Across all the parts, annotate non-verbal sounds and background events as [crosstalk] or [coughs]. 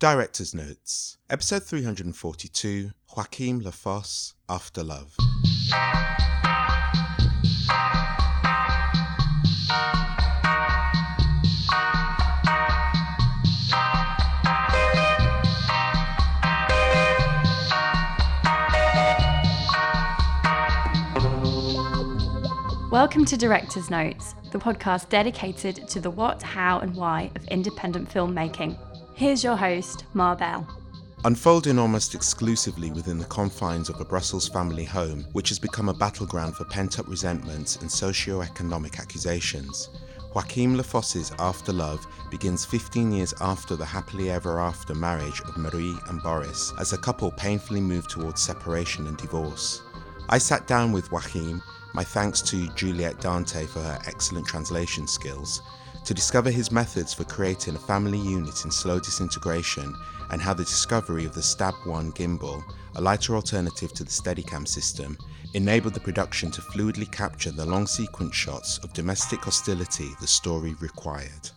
Director's Notes, Episode 342 Joachim Lafosse After Love. Welcome to Director's Notes, the podcast dedicated to the what, how, and why of independent filmmaking. Here's your host, Marbell. Unfolding almost exclusively within the confines of a Brussels family home, which has become a battleground for pent up resentments and socio economic accusations, Joachim Lafosse's After Love begins 15 years after the happily ever after marriage of Marie and Boris, as the couple painfully move towards separation and divorce. I sat down with Joachim my thanks to Juliette Dante for her excellent translation skills, to discover his methods for creating a family unit in slow disintegration and how the discovery of the Stab 1 gimbal, a lighter alternative to the Steadicam system, enabled the production to fluidly capture the long sequence shots of domestic hostility the story required.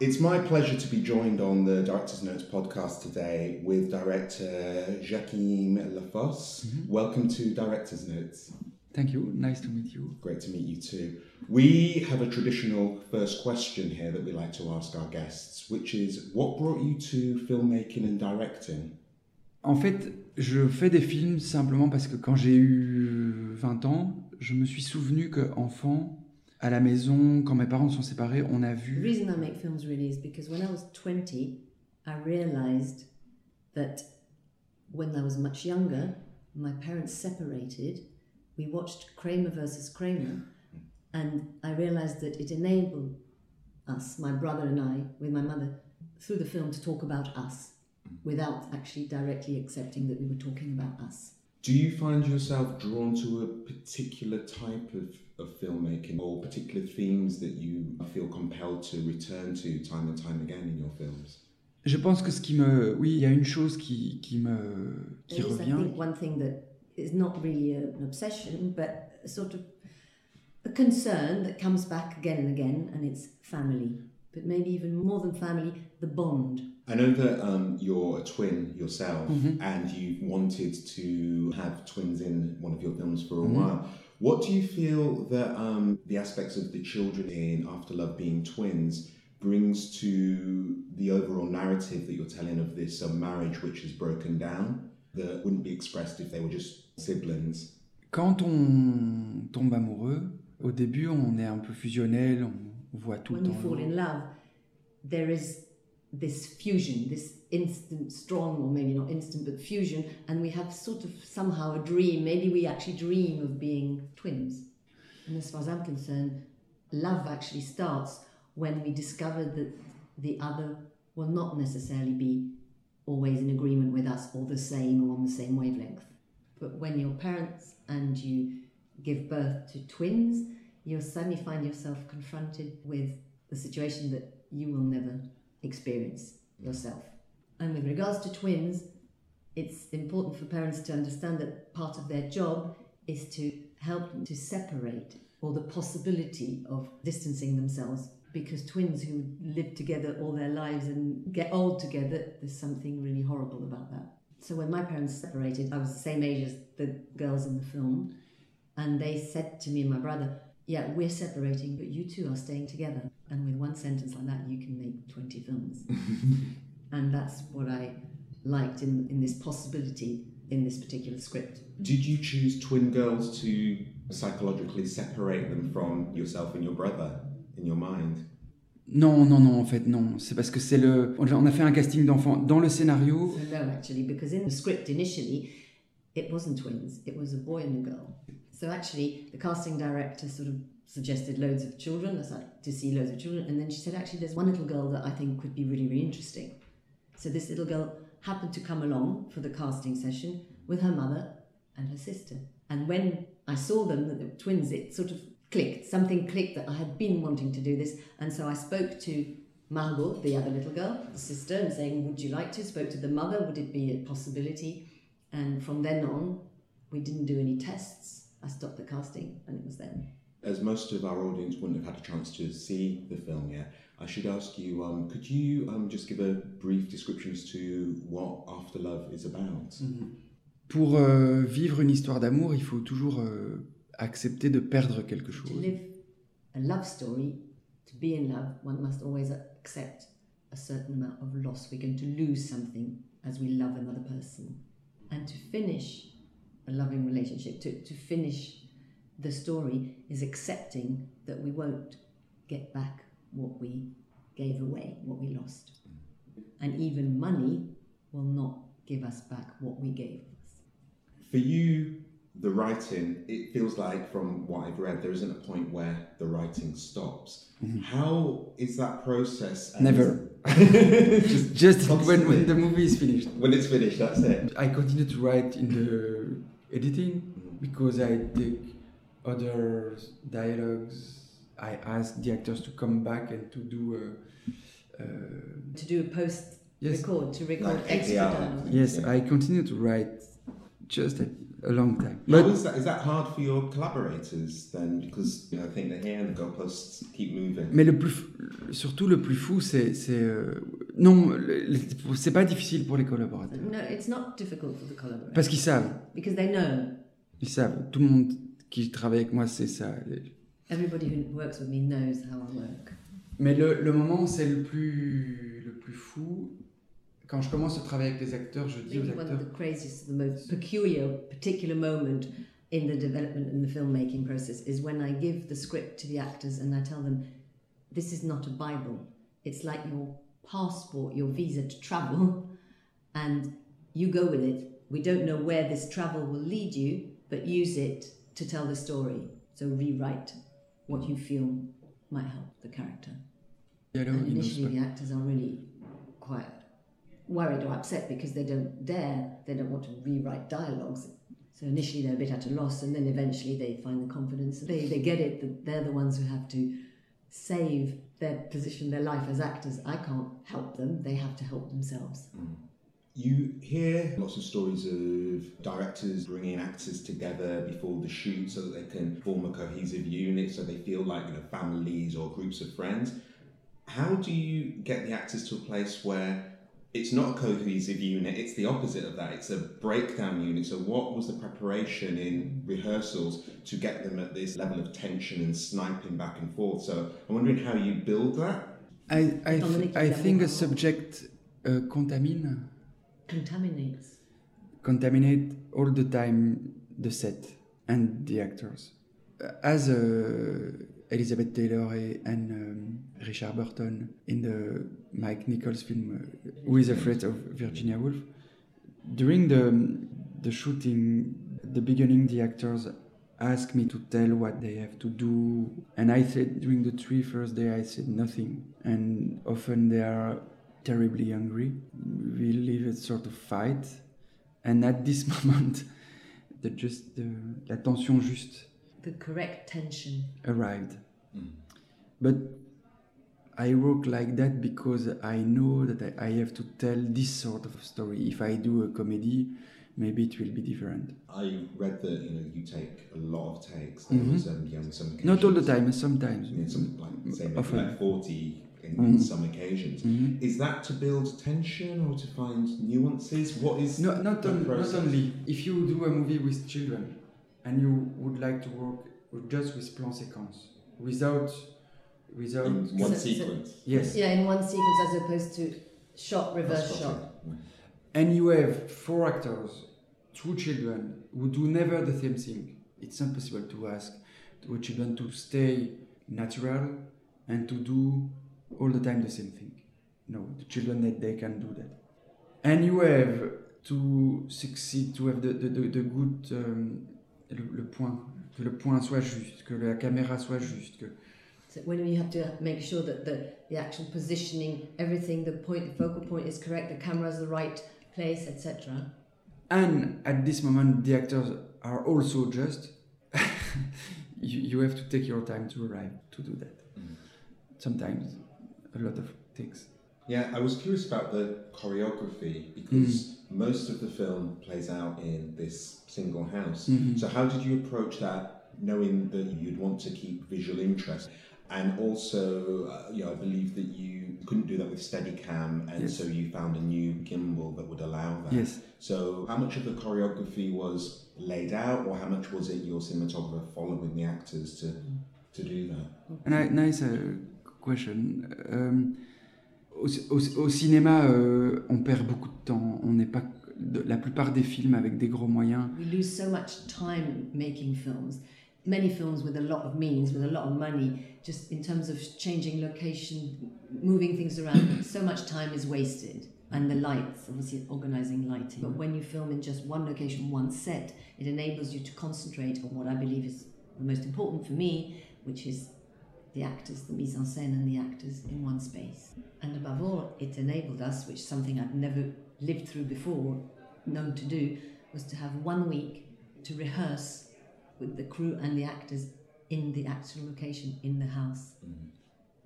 It's my pleasure to be joined on the Director's Notes podcast today with director Joachim Lafosse. Mm-hmm. Welcome to Director's Notes. Thank you. Nice to meet you. Great to meet you too. We have a traditional first question here that we like to ask our guests, which is what brought you to filmmaking and directing? En fait, je fais des films simplement parce que quand j'ai eu 20 ans, je me suis souvenu qu'enfant, à la maison, quand mes parents sont séparés, on a vu. The reason I make films really is because when I was 20, I realized that when I was much younger, my parents separated. We watched Kramer versus Kramer, and I realized that it enabled us, my brother and I, with my mother, through the film to talk about us without actually directly accepting that we were talking about us. Do you find yourself drawn to a particular type of of filmmaking or particular themes that you feel compelled to return to time and time again in your films? Je pense que ce qui me, oui, il y a une chose qui qui me qui There revient. Is, I think one thing that is not really a, an obsession, but a sort of a concern that comes back again and again, and it's family. But maybe even more than family, the bond. I know that um, you're a twin yourself, Mhm. and you've wanted to have twins in one of your films for a Mhm. while. What do you feel that um, the aspects of the children in After Love being twins brings to the overall narrative that you're telling of this uh, marriage which has broken down that wouldn't be expressed if they were just siblings? Quand on tombe amoureux, au début, on est un peu fusionnel, on voit tout when le you fall in love, there is this fusion, this instant, strong, or maybe not instant, but fusion, and we have sort of somehow a dream. Maybe we actually dream of being twins. And as far as I'm concerned, love actually starts when we discover that the other will not necessarily be always in agreement with us or the same or on the same wavelength. But when you're parents and you give birth to twins, you'll suddenly find yourself confronted with the situation that you will never experience yourself. And with regards to twins, it's important for parents to understand that part of their job is to help them to separate or the possibility of distancing themselves because twins who live together all their lives and get old together, there's something really horrible about that. So when my parents separated, I was the same age as the girls in the film, and they said to me and my brother, Yeah, we're separating, but you two are staying together. And with one sentence like that, you can make 20 films. [laughs] and that's what I liked in, in this possibility in this particular script. Did you choose twin girls to psychologically separate them from yourself and your brother in your mind? Non, non, non, en fait, non. C'est parce que c'est le. On a fait un casting d'enfants. Dans le scénario, So no, actually, because in the script initially, it wasn't twins; it was a boy and a girl. So actually, the casting director sort of suggested loads of children. I like to see loads of children, and then she said, actually, there's one little girl that I think could be really, really interesting. So this little girl happened to come along for the casting session with her mother and her sister. And when I saw them, that they were twins, it sort of clicked. Something clicked that I had been wanting to do this. And so I spoke to Margot, the other little girl, the sister, and saying, Would you like to? Spoke to the mother, would it be a possibility? And from then on, we didn't do any tests. I stopped the casting, and it was them. As most of our audience wouldn't have had a chance to see the film yet, I should ask you, um, could you um, just give a brief description as to what After Love is about? Mhm. Pour euh, vivre une histoire d'amour, il faut toujours euh, accepter de perdre quelque To chose. live a love story, to be in love, one must always accept a certain amount of loss. We're going to lose something as we love another person. And to finish a loving relationship, to, to finish the story, is accepting that we won't get back what we gave away, what we lost. Mm. And even money will not give us back what we gave us. For you, the writing, it feels like from what I've read, there isn't a point where the writing stops. How is that process? Never. [laughs] just, Just when, when the movie is finished. when it's finished, that's it. I continue to write in the editing because I take other dialogues. I ask the actors to come back and to do a. Uh, To do a post yes, record, to record Like extra dialogue. yes, Yeah. I continue to write just a, a long time. How But is that? Is that hard for your collaborators then? Because you know, I think they're here and the goalposts keep moving. Mais le plus, surtout le plus fou, c'est, c'est euh, non, c'est pas difficile pour les collaborateurs No, it's not difficult for the collaborators parce qu'ils savent, because they know. ils savent. Tout le monde qui travaille avec moi, c'est ça. Everybody who works with me knows how I work. Mais le, le moment, c'est le plus, le plus fou. Quand je commence à travailler avec les acteurs, je dis aux think one of the craziest, the most peculiar, particular moment in the development and the filmmaking process is when I give the script to the actors and I tell them, this is not a Bible. It's like your passport, your visa to travel, and you go with it. We don't know where this travel will lead you, but use it to tell the story. So rewrite what you feel might help the character. dialogue, And initially, the actors are really quite worried or upset because they don't dare, they don't want to rewrite dialogues. So initially, they're a bit at a loss, and then eventually, they find the confidence. They, they get it that they're the ones who have to save their position, their life as actors. I can't help them, they have to help themselves. Mm. You hear lots of stories of directors bringing actors together before the shoot so that they can form a cohesive unit, so they feel like you know families or groups of friends. How do you get the actors to a place where it's not a cohesive unit? It's the opposite of that. It's a breakdown unit. So, what was the preparation in rehearsals to get them at this level of tension and sniping back and forth? So, I'm wondering how you build that. I, I, th- I think a subject uh, contamine, Contaminates. contaminate all the time the set and the actors. As uh, Elizabeth Taylor and um, Richard Burton in the Mike Nichols film uh, Who is Afraid of Virginia Woolf, during the, the shooting, the beginning, the actors asked me to tell what they have to do, and I said during the three first day I said nothing, and often they are terribly hungry. We live a sort of fight, and at this [laughs] moment, the just the, la tension juste The correct tension. arrived. But I work like that because I know that I, I have to tell this sort of story. If I do a comedy, maybe it will be different. I read that you know you take a lot of takes. There Mhm. was um, yeah, some Not all the time, sometimes. Yeah, some like say maybe Often. like forty in, Mhm. in some occasions. Mhm. Is that to build tension or to find nuances? What is No, not, on, not only. If you do a movie with children and you would like to work with- just with plan séquence, without, without, in one So- so- sequence? yes, Yeah, in one sequence as opposed to shot, reverse That's shot. what and you have four actors, two children who do never the same thing. It's impossible to ask two children to stay natural and to do all the time the same thing. No, the children that they can do that. And you have to succeed, to have the, the, the, the good, um, le, le point, que le point soit juste, que la caméra soit juste, que So when you have to make sure that the, the actual positioning, everything, the point, the focal point is correct, the camera's the right place, etc. and at this moment the actors are also just [laughs] you, you have to take your time to arrive to do that Mhm. sometimes a lot of things Yeah, I was curious about the choreography because most of the film plays out in this single house. Mhm. So how did you approach that, knowing that you'd want to keep visual interest? And also, uh, you know, I believe that you couldn't do that with Steadicam, and Yes. so you found a new gimbal that would allow that. Yes. So, how much of the choreography was laid out, or how much was it your cinematographer following the actors to to do that? A ni- nice uh, question. Um, au, au- au cinéma, euh, on perd beaucoup de temps. On n'est pas de- la plupart des films avec des gros moyens. We lose so much time making films. Many films with a lot of means, with a lot of money, just in terms of changing location, moving things around, [coughs] so much time is wasted. And the lights, obviously organizing lighting. But when you film in just one location, one set, it enables you to concentrate on what I believe is the most important for me, which is the actors, the mise en scène, and the actors in one space. And above all, it enabled us, which is something I'd never lived through before, known to do, was to have one week to rehearse with the crew and the actors in the actual location in the house.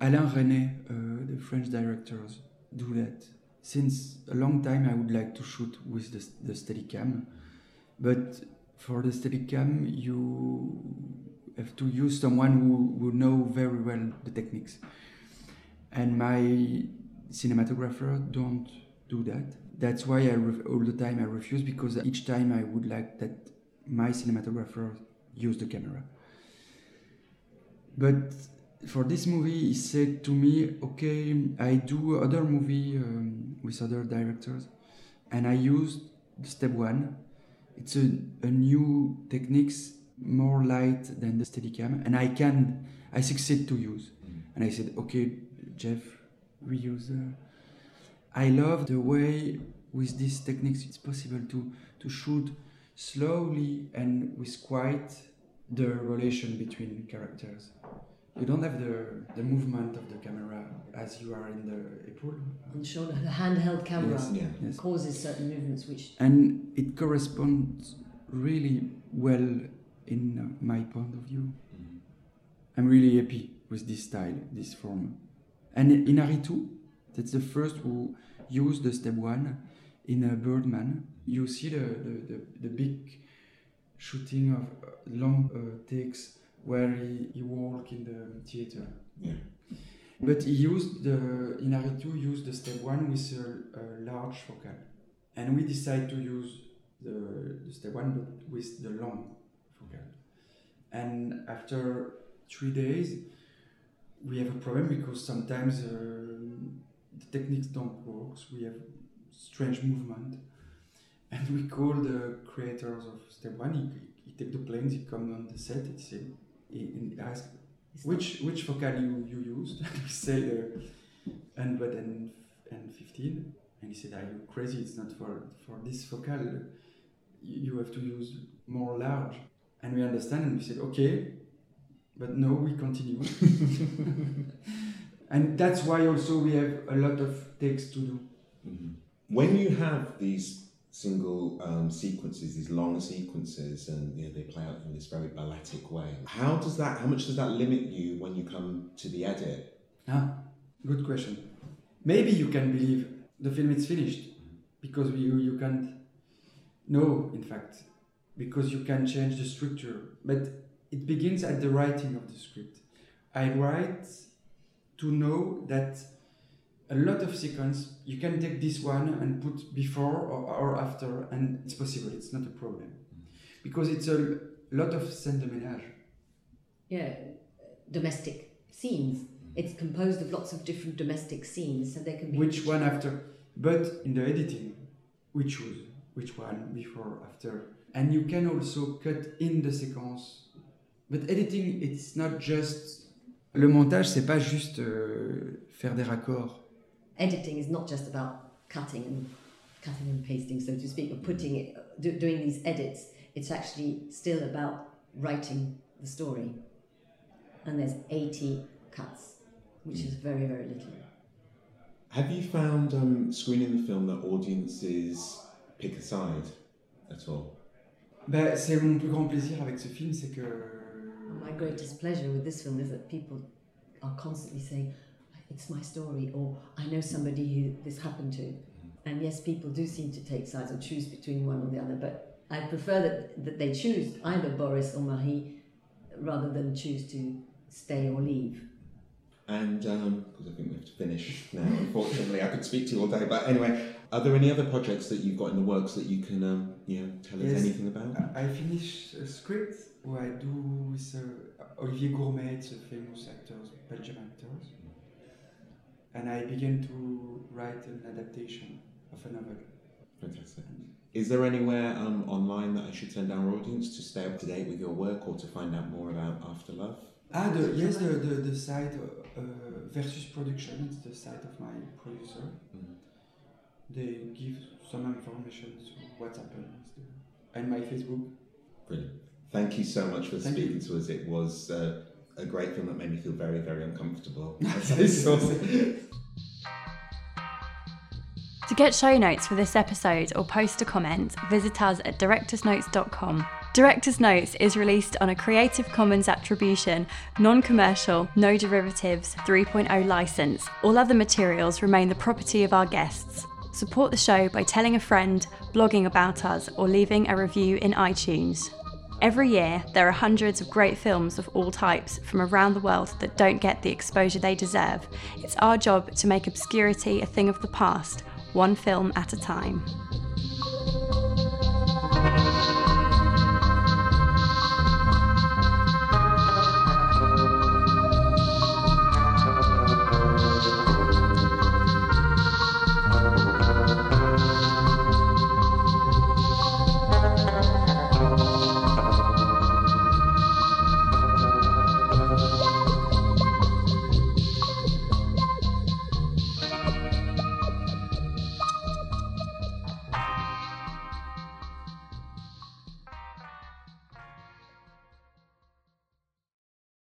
Alain Resnais, uh, the French directors, do that. Since a long time, I would like to shoot with the, the Steadicam, but for the Steadicam, you have to use someone who, who know very well the techniques. And my cinematographer don't do that. That's why I ref- all the time I refuse because each time I would like that my cinematographer use the camera. But for this movie, he said to me, "Okay, I do other movie um, with other directors, and I used step one. It's a, a new techniques, more light than the Steadicam, and I can, I succeed to use." And I said, "Okay, Jeff, we use." Uh, I love the way with these techniques it's possible to to shoot slowly and with quiet the relation between characters. You don't have the, the movement of the camera as you are in the April. On shoulder, the handheld camera Yes, Yeah. Yes. causes certain movements which And it corresponds really well in uh, my point of view. I'm really happy with this style, this form. And in Inaritu, that's the first who used the step one in a Birdman. You see the, the, the, the big shooting of uh, long uh, takes where he, he walk in the theater. Yeah. But he used the Inaritu used the step one with a, a large focal, and we decided to use the, the step one but with the long And after three days, we have a problem because sometimes um the techniques don't work. We have strange movement, and we call the creators of step one. He, he take the planes, he come on the set, he say, he, he ask which which focal you, you used? [laughs] we say the 115, and he said, "Are you crazy? It's not for for this focal. You have to use more large." And we understand, and we said, "Okay, but no, we continue." [laughs] and that's why also we have a lot of takes to do. Mhm. When you have these single um, sequences, these long sequences, and you know, they play out in this very balletic way, how does that? How much does that limit you when you come to the edit? Ah, good question. Maybe you can believe the film is finished because you, you can't know, in fact, because you can change the structure. But it begins at the writing of the script. I write to know that a lot of sequence you can take this one and put before or, or after, and it's possible. It's not a problem because it's a lot of scène de ménage. yeah, domestic scenes. Mm-hmm. It's composed of lots of different domestic scenes, so they can be which one after but in the editing we choose which one before after and you can also cut in the sequence but editing it's not just le montage c'est pas juste euh, faire des raccords editing is not just about cutting and cutting and pasting, so to speak, or putting it, do, doing these edits. It's actually still about writing the story. And there's 80 cuts, which is very, very little. Have you found um, screening the film that audiences pick a side at all? Ben, c'est mon plus grand plaisir avec ce film c'est que My greatest pleasure with this film is that people are constantly saying, "It's my story," or "I know somebody who this happened to." And yes, people do seem to take sides or choose between one or the other, but I prefer that, that they choose either Boris or Marie rather than choose to stay or leave. And because um, I think we have to finish now, unfortunately, I could speak to you all day. But anyway, are there any other projects that you've got in the works that you can, um, know, tell us Yes. anything about? I finish a script where I do with uh, Olivier Gourmet, the famous actor, Belgian actor. And I began to write an adaptation of a novel. Fantastic. Is there anywhere um, online that I should send our audience to stay up to date with your work or to find out more about After Love? Ah, the, yes, the, the, the site uh, Versus Production, it's the site of my producer. Mhm. They give some information to what's happened and my Facebook. Brilliant. Thank you so much for Thank speaking to us. It was uh, a great film that made me feel very, very uncomfortable. as I saw it. To get show notes for this episode or post a comment, visit us at directorsnotes.com. Director's Notes is released on a Creative Commons Attribution, non commercial, no derivatives 3.0 license. All other materials remain the property of our guests. Support the show by telling a friend, blogging about us, or leaving a review in iTunes. Every year, there are hundreds of great films of all types from around the world that don't get the exposure they deserve. It's our job to make obscurity a thing of the past, one film at a time.